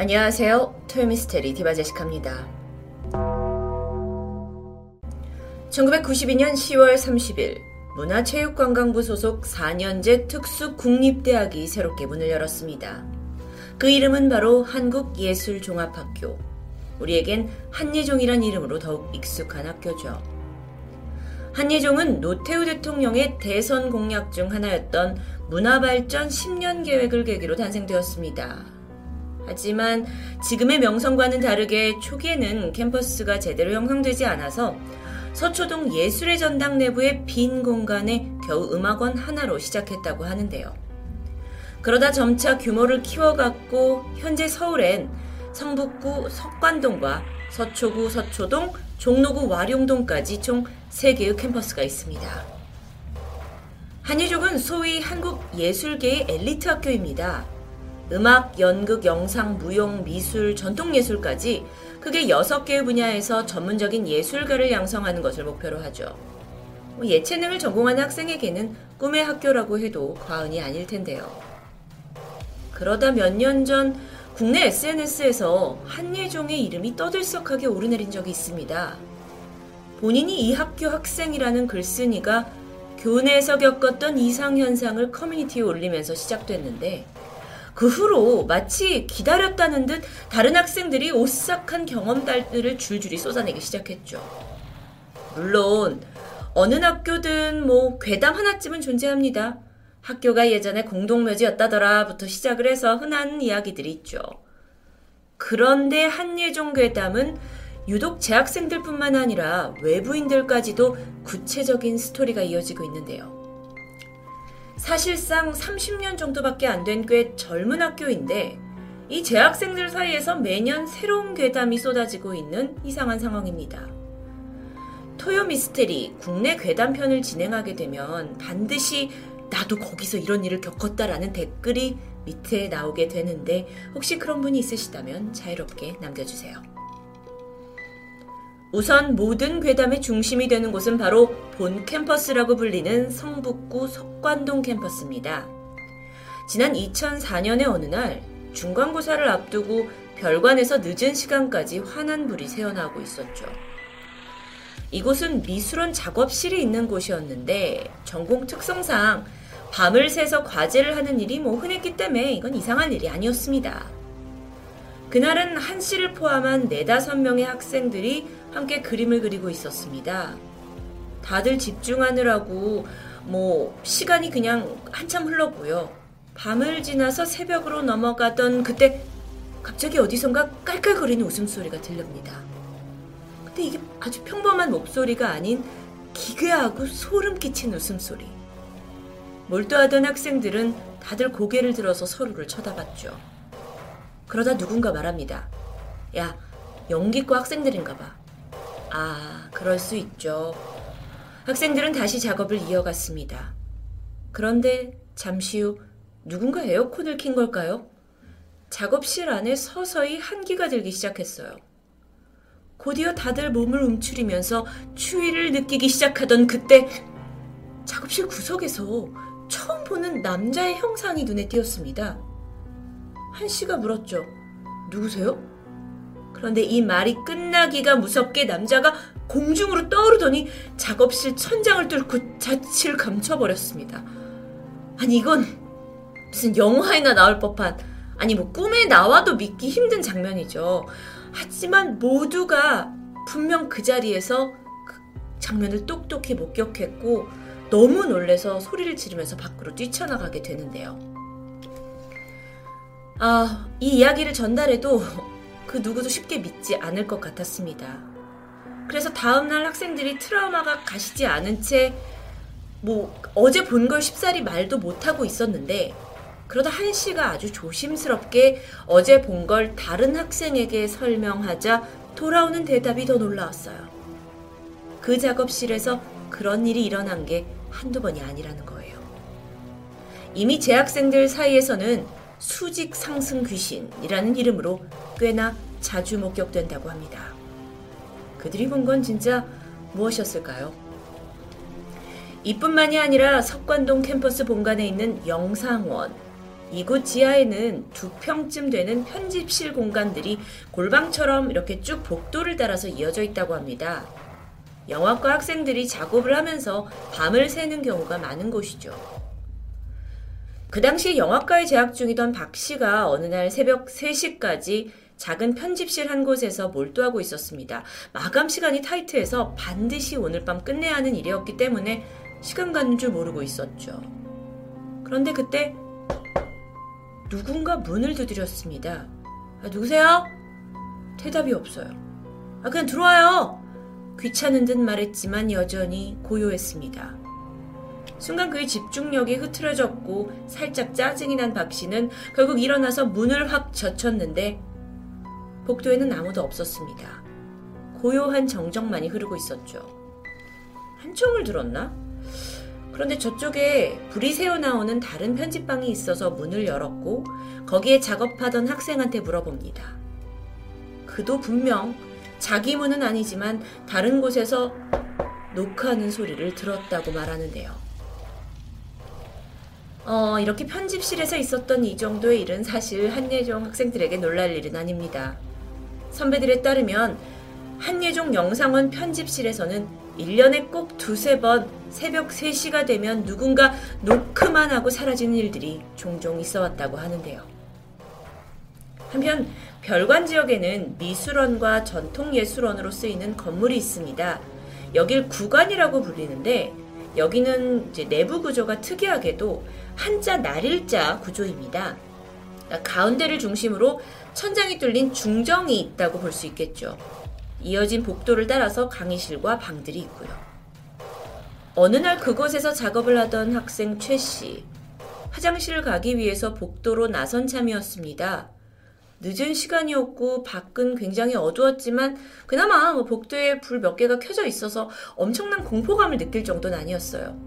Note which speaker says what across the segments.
Speaker 1: 안녕하세요. 토요미스테리 디바제시카입니다. 1992년 10월 30일 문화체육관광부 소속 4년제 특수국립대학이 새롭게 문을 열었습니다. 그 이름은 바로 한국예술종합학교. 우리에겐 한예종이란 이름으로 더욱 익숙한 학교죠. 한예종은 노태우 대통령의 대선 공약 중 하나였던 문화발전 10년 계획을 계기로 탄생되었습니다. 하지만 지금의 명성과는 다르게 초기에는 캠퍼스가 제대로 형성되지 않아서 서초동 예술의 전당 내부의 빈 공간에 겨우 음악원 하나로 시작했다고 하는데요. 그러다 점차 규모를 키워갔고 현재 서울엔 성북구 석관동과 서초구 서초동, 종로구 와룡동까지 총 3개의 캠퍼스가 있습니다. 한예종은 소위 한국 예술계의 엘리트 학교입니다. 음악, 연극, 영상, 무용, 미술, 전통예술까지 크게 6개의 분야에서 전문적인 예술가를 양성하는 것을 목표로 하죠. 뭐 예체능을 전공하는 학생에게는 꿈의 학교라고 해도 과언이 아닐 텐데요. 그러다 몇 년 전 국내 SNS에서 한예종의 이름이 떠들썩하게 오르내린 적이 있습니다. 본인이 이 학교 학생이라는 글쓴이가 교내에서 겪었던 이상현상을 커뮤니티에 올리면서 시작됐는데 그 후로 마치 기다렸다는 듯 다른 학생들이 오싹한 경험담들을 줄줄이 쏟아내기 시작했죠. 물론 어느 학교든 뭐 괴담 하나쯤은 존재합니다. 학교가 예전에 공동묘지였다더라부터 시작을 해서 흔한 이야기들이 있죠. 그런데 한예종 괴담은 유독 재학생들뿐만 아니라 외부인들까지도 구체적인 스토리가 이어지고 있는데요. 사실상 30년 정도밖에 안 된 꽤 젊은 학교인데 이 재학생들 사이에서 매년 새로운 괴담이 쏟아지고 있는 이상한 상황입니다. 토요 미스테리 국내 괴담편을 진행하게 되면 반드시 나도 거기서 이런 일을 겪었다라는 댓글이 밑에 나오게 되는데 혹시 그런 분이 있으시다면 자유롭게 남겨주세요. 우선 모든 괴담의 중심이 되는 곳은 바로 본 캠퍼스라고 불리는 성북구 석관동 캠퍼스입니다. 지난 2004년의 어느 날 중간고사를 앞두고 별관에서 늦은 시간까지 환한 불이 새어나오고 있었죠. 이곳은 미술원 작업실이 있는 곳이었는데 전공 특성상 밤을 새서 과제를 하는 일이 뭐 흔했기 때문에 이건 이상한 일이 아니었습니다. 그날은 한 씨를 포함한 네다섯 명의 학생들이 함께 그림을 그리고 있었습니다. 다들 집중하느라고 뭐 시간이 그냥 한참 흘렀고요. 밤을 지나서 새벽으로 넘어가던 그때 갑자기 어디선가 깔깔거리는 웃음소리가 들립니다. 근데 이게 아주 평범한 목소리가 아닌 기괴하고 소름 끼친 웃음소리. 몰두하던 학생들은 다들 고개를 들어서 서로를 쳐다봤죠. 그러다 누군가 말합니다. 야, 연기과 학생들인가 봐. 아, 그럴 수 있죠. 학생들은 다시 작업을 이어갔습니다. 그런데 잠시 후 누군가 에어컨을 킨 걸까요? 작업실 안에 서서히 한기가 들기 시작했어요. 곧이어 다들 몸을 움츠리면서 추위를 느끼기 시작하던 그때 작업실 구석에서 처음 보는 남자의 형상이 눈에 띄었습니다. 한 씨가 물었죠. 누구세요? 그런데 이 말이 끝나기가 무섭게 남자가 공중으로 떠오르더니 작업실 천장을 뚫고 자취를 감춰버렸습니다. 아니 이건 무슨 영화에나 나올 법한 아니 뭐 꿈에 나와도 믿기 힘든 장면이죠. 하지만 모두가 분명 그 자리에서 그 장면을 똑똑히 목격했고 너무 놀래서 소리를 지르면서 밖으로 뛰쳐나가게 되는데요. 아, 이 이야기를 전달해도 그 누구도 쉽게 믿지 않을 것 같았습니다. 그래서 다음날 학생들이 트라우마가 가시지 않은 채, 뭐, 어제 본 걸 쉽사리 말도 못하고 있었는데, 그러다 한 씨가 아주 조심스럽게 어제 본 걸 다른 학생에게 설명하자 돌아오는 대답이 더 놀라웠어요. 그 작업실에서 그런 일이 일어난 게 한두 번이 아니라는 거예요. 이미 재학생들 사이에서는 수직 상승 귀신이라는 이름으로 꽤나 자주 목격된다고 합니다. 그들이 본 건 진짜 무엇이었을까요? 이뿐만이 아니라 석관동 캠퍼스 본관에 있는 영상원, 이곳 지하에는 두 평쯤 되는 편집실 공간들이 골방처럼 이렇게 쭉 복도를 따라서 이어져 있다고 합니다. 영화과 학생들이 작업을 하면서 밤을 새는 경우가 많은 곳이죠. 그 당시 영화과에 재학 중이던 박 씨가 어느 날 새벽 3시까지 작은 편집실 한 곳에서 몰두하고 있었습니다. 마감 시간이 타이트해서 반드시 오늘 밤 끝내야 하는 일이었기 때문에 시간 가는 줄 모르고 있었죠. 그런데 그때 누군가 문을 두드렸습니다. 아, 누구세요? 대답이 없어요. 아, 그냥 들어와요! 귀찮은 듯 말했지만 여전히 고요했습니다. 순간 그의 집중력이 흐트러졌고 살짝 짜증이 난 박 씨는 결국 일어나서 문을 확 젖혔는데 복도에는 아무도 없었습니다. 고요한 정적만이 흐르고 있었죠. 한청을 들었나? 그런데 저쪽에 불이 새어 나오는 다른 편집방이 있어서 문을 열었고 거기에 작업하던 학생한테 물어봅니다. 그도 분명 자기 문은 아니지만 다른 곳에서 녹화하는 소리를 들었다고 말하는데요. 어, 이렇게 편집실에서 있었던 이 정도의 일은 사실 한예종 학생들에게 놀랄 일은 아닙니다. 선배들에 따르면 한예종 영상원 편집실에서는 1년에 꼭 두세 번 새벽 3시가 되면 누군가 노크만 하고 사라지는 일들이 종종 있어 왔다고 하는데요. 한편 별관 지역에는 미술원과 전통예술원으로 쓰이는 건물이 있습니다. 여길 구관이라고 불리는데 여기는 내부 구조가 특이하게도 한자 날일자 구조입니다. 가운데를 중심으로 천장이 뚫린 중정이 있다고 볼 수 있겠죠. 이어진 복도를 따라서 강의실과 방들이 있고요. 어느 날 그곳에서 작업을 하던 학생 최 씨. 화장실을 가기 위해서 복도로 나선 참이었습니다. 늦은 시간이었고 밖은 굉장히 어두웠지만 그나마 뭐 복도에 불 몇 개가 켜져 있어서 엄청난 공포감을 느낄 정도는 아니었어요.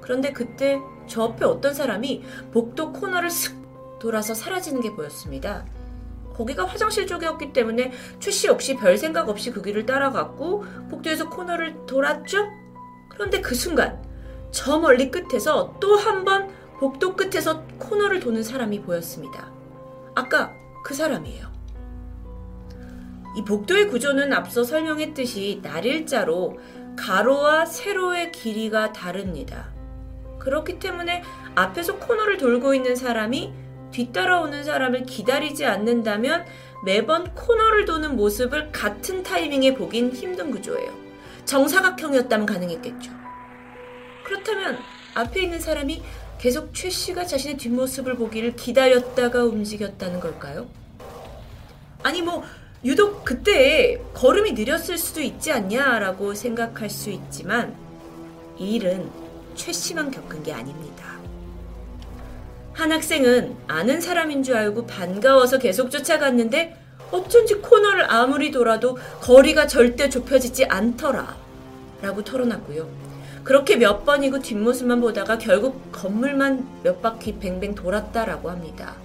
Speaker 1: 그런데 그때 저 앞에 어떤 사람이 복도 코너를 슥 돌아서 사라지는 게 보였습니다. 거기가 화장실 쪽이었기 때문에 최 씨 역시 별 생각 없이 그 길을 따라갔고 복도에서 코너를 돌았죠? 그런데 그 순간 저 멀리 끝에서 또 한 번 복도 끝에서 코너를 도는 사람이 보였습니다. 아까 그 사람이에요. 이 복도의 구조는 앞서 설명했듯이 날일자로 가로와 세로의 길이가 다릅니다. 그렇기 때문에 앞에서 코너를 돌고 있는 사람이 뒤따라오는 사람을 기다리지 않는다면 매번 코너를 도는 모습을 같은 타이밍에 보긴 힘든 구조예요. 정사각형이었다면 가능했겠죠. 그렇다면 앞에 있는 사람이 계속 최 씨가 자신의 뒷모습을 보기를 기다렸다가 움직였다는 걸까요? 아니 뭐 유독 그때 걸음이 느렸을 수도 있지 않냐라고 생각할 수 있지만 이 일은 최 씨만 겪은 게 아닙니다. 한 학생은 아는 사람인 줄 알고 반가워서 계속 쫓아갔는데 어쩐지 코너를 아무리 돌아도 거리가 절대 좁혀지지 않더라. 라고 털어놨고요. 그렇게 몇 번이고 뒷모습만 보다가 결국 건물만 몇 바퀴 뱅뱅 돌았다라고 합니다.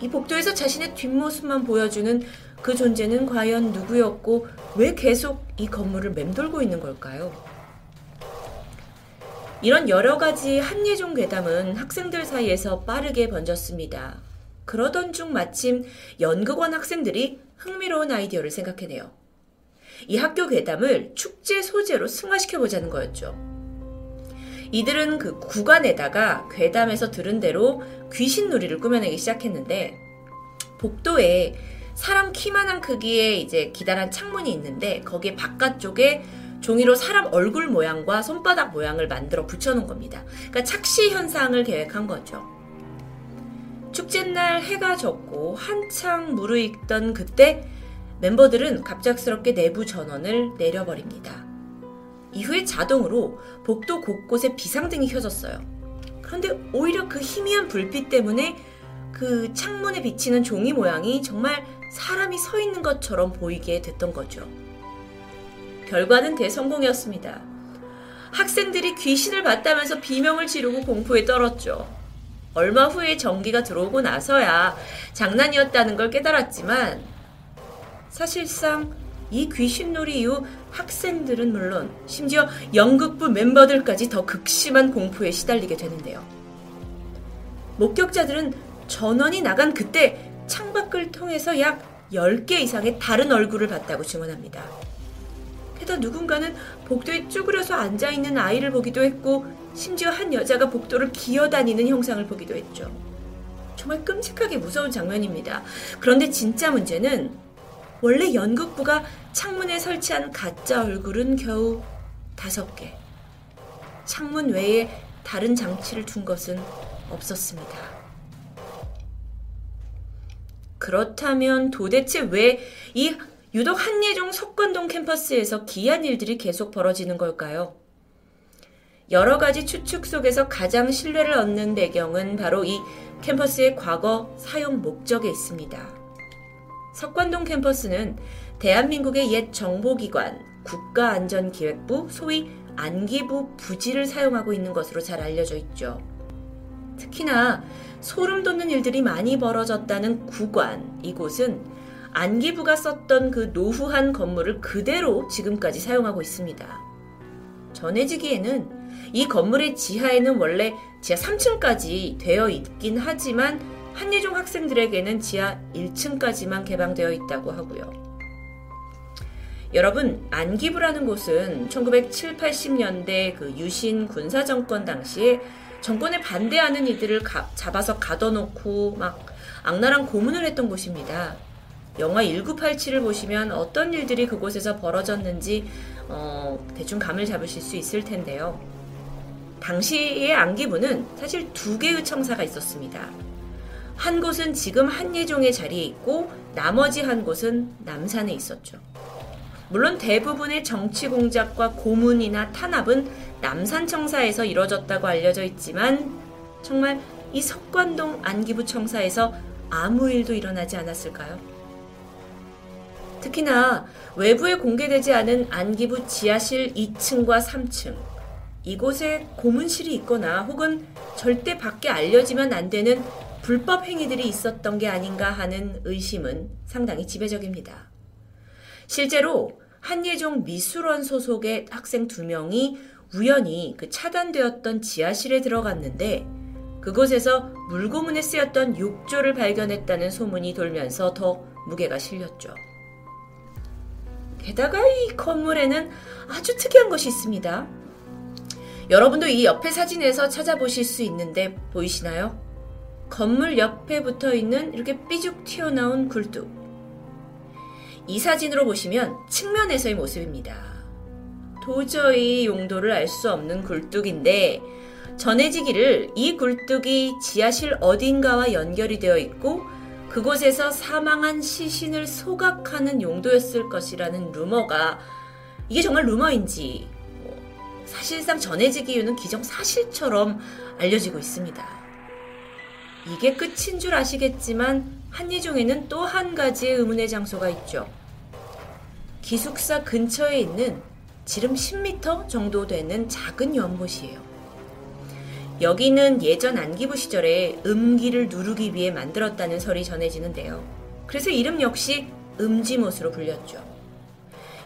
Speaker 1: 이 복도에서 자신의 뒷모습만 보여주는 그 존재는 과연 누구였고 왜 계속 이 건물을 맴돌고 있는 걸까요? 이런 여러 가지 한예종 괴담은 학생들 사이에서 빠르게 번졌습니다. 그러던 중 마침 연극원 학생들이 흥미로운 아이디어를 생각해내요. 이 학교 괴담을 축제 소재로 승화시켜 보자는 거였죠. 이들은 그 구간에다가 괴담에서 들은 대로 귀신 놀이를 꾸며내기 시작했는데 복도에 사람 키만한 크기의 이제 기다란 창문이 있는데 거기에 바깥쪽에 종이로 사람 얼굴 모양과 손바닥 모양을 만들어 붙여놓은 겁니다. 그러니까 착시 현상을 계획한 거죠. 축제날 해가 졌고 한창 무르익던 그때 멤버들은 갑작스럽게 내부 전원을 내려버립니다. 이후에 자동으로 복도 곳곳에 비상등이 켜졌어요. 그런데 오히려 그 희미한 불빛 때문에 그 창문에 비치는 종이 모양이 정말 사람이 서 있는 것처럼 보이게 됐던 거죠. 결과는 대성공이었습니다. 학생들이 귀신을 봤다면서 비명을 지르고 공포에 떨었죠. 얼마 후에 전기가 들어오고 나서야 장난이었다는 걸 깨달았지만 사실상 이 귀신놀이 이후 학생들은 물론 심지어 연극부 멤버들까지 더 극심한 공포에 시달리게 되는데요. 목격자들은 전원이 나간 그때 창밖을 통해서 약 10개 이상의 다른 얼굴을 봤다고 증언합니다. 게다가 누군가는 복도에 쭈그려서 앉아있는 아이를 보기도 했고 심지어 한 여자가 복도를 기어다니는 형상을 보기도 했죠. 정말 끔찍하게 무서운 장면입니다. 그런데 진짜 문제는 원래 연극부가 창문에 설치한 가짜 얼굴은 겨우 다섯 개. 창문 외에 다른 장치를 둔 것은 없었습니다. 그렇다면 도대체 왜 이 유독 한예종 석관동 캠퍼스에서 기이한 일들이 계속 벌어지는 걸까요? 여러 가지 추측 속에서 가장 신뢰를 얻는 배경은 바로 이 캠퍼스의 과거 사용 목적에 있습니다. 석관동 캠퍼스는 대한민국의 옛 정보기관 국가안전기획부 소위 안기부 부지를 사용하고 있는 것으로 잘 알려져 있죠. 특히나 소름 돋는 일들이 많이 벌어졌다는 구관 이곳은 안기부가 썼던 그 노후한 건물을 그대로 지금까지 사용하고 있습니다. 전해지기에는 이 건물의 지하에는 원래 지하 3층까지 되어 있긴 하지만 한예종 학생들에게는 지하 1층까지만 개방되어 있다고 하고요. 여러분, 안기부라는 곳은 1970, 80년대 그 유신 군사 정권 당시에 정권에 반대하는 이들을 가, 잡아서 가둬놓고 막 악랄한 고문을 했던 곳입니다. 영화 1987을 보시면 어떤 일들이 그곳에서 벌어졌는지 어, 대충 감을 잡으실 수 있을 텐데요. 당시의 안기부는 사실 두 개의 청사가 있었습니다. 한 곳은 지금 한예종의 자리에 있고 나머지 한 곳은 남산에 있었죠. 물론 대부분의 정치 공작과 고문이나 탄압은 남산 청사에서 이뤄졌다고 알려져 있지만 정말 이 석관동 안기부 청사에서 아무 일도 일어나지 않았을까요? 특히나 외부에 공개되지 않은 안기부 지하실 2층과 3층 이곳에 고문실이 있거나 혹은 절대 밖에 알려지면 안 되는 불법 행위들이 있었던 게 아닌가 하는 의심은 상당히 지배적입니다. 실제로 한예종 미술원 소속의 학생 두 명이 우연히 그 차단되었던 지하실에 들어갔는데 그곳에서 물고문에 쓰였던 욕조를 발견했다는 소문이 돌면서 더 무게가 실렸죠. 게다가 이 건물에는 아주 특이한 것이 있습니다. 여러분도 이 옆에 사진에서 찾아보실 수 있는데 보이시나요? 건물 옆에 붙어 있는 이렇게 삐죽 튀어나온 굴뚝. 이 사진으로 보시면 측면에서의 모습입니다. 도저히 용도를 알 수 없는 굴뚝인데 전해지기를 이 굴뚝이 지하실 어딘가와 연결이 되어 있고 그곳에서 사망한 시신을 소각하는 용도였을 것이라는 루머가 이게 정말 루머인지 뭐 사실상 전해지기유는 기정사실처럼 알려지고 있습니다. 이게 끝인 줄 아시겠지만 한예종에는 또 한 가지의 의문의 장소가 있죠. 기숙사 근처에 있는 지름 10m 정도 되는 작은 연못이에요. 여기는 예전 안기부 시절에 음기를 누르기 위해 만들었다는 설이 전해지는데요. 그래서 이름 역시 음지못으로 불렸죠.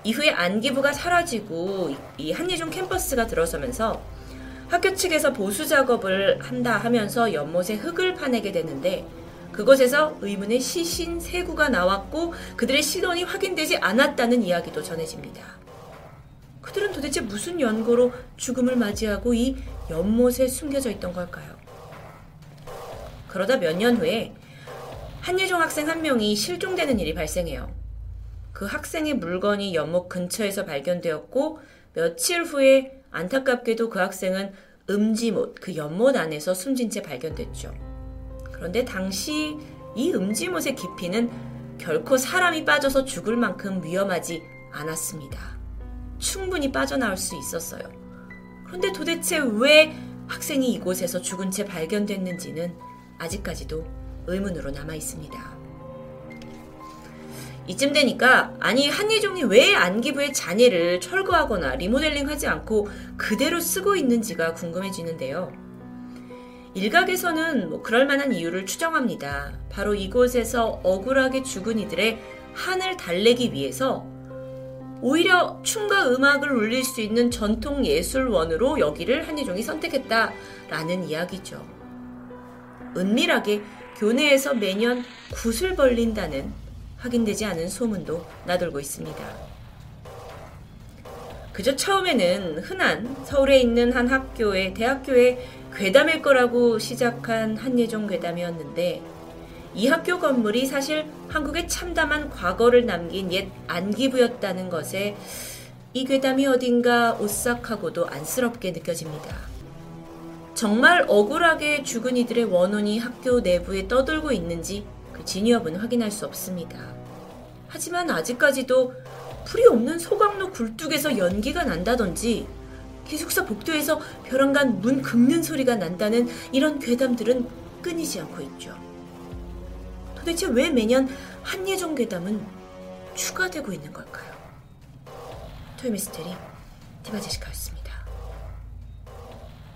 Speaker 1: 이후에 안기부가 사라지고 이 한예종 캠퍼스가 들어서면서 학교 측에서 보수 작업을 한다 하면서 연못에 흙을 파내게 되는데 그곳에서 의문의 시신 세 구가 나왔고 그들의 신원이 확인되지 않았다는 이야기도 전해집니다. 그들은 도대체 무슨 연고로 죽음을 맞이하고 이 연못에 숨겨져 있던 걸까요? 그러다 몇 년 후에 한예종 학생 한 명이 실종되는 일이 발생해요. 그 학생의 물건이 연못 근처에서 발견되었고 며칠 후에 안타깝게도 그 학생은 음지못, 그 연못 안에서 숨진 채 발견됐죠. 그런데 당시 이 음지못의 깊이는 결코 사람이 빠져서 죽을 만큼 위험하지 않았습니다. 충분히 빠져나올 수 있었어요. 그런데 도대체 왜 학생이 이곳에서 죽은 채 발견됐는지는 아직까지도 의문으로 남아 있습니다. 이쯤 되니까 아니 한예종이 왜 안기부의 잔해를 철거하거나 리모델링하지 않고 그대로 쓰고 있는지가 궁금해지는데요. 일각에서는 뭐 그럴 만한 이유를 추정합니다. 바로 이곳에서 억울하게 죽은 이들의 한을 달래기 위해서 오히려 춤과 음악을 울릴 수 있는 전통 예술원으로 여기를 한예종이 선택했다라는 이야기죠. 은밀하게 교내에서 매년 굿을 벌린다는 확인되지 않은 소문도 나돌고 있습니다. 그저 처음에는 흔한 서울에 있는 한 학교의 대학교의 괴담일 거라고 시작한 한예종 괴담이었는데 이 학교 건물이 사실 한국의 참담한 과거를 남긴 옛 안기부였다는 것에 이 괴담이 어딘가 오싹하고도 안쓰럽게 느껴집니다. 정말 억울하게 죽은 이들의 원혼이 학교 내부에 떠돌고 있는지 그 진위 여부는 확인할 수 없습니다. 하지만 아직까지도 풀이 없는 소강로 굴뚝에서 연기가 난다든지 기숙사 복도에서 벼랑간 문 긁는 소리가 난다는 이런 괴담들은 끊이지 않고 있죠. 도대체 왜 매년 한예종 괴담은 추가되고 있는 걸까요? 토요미스테리 디바제시카였습니다.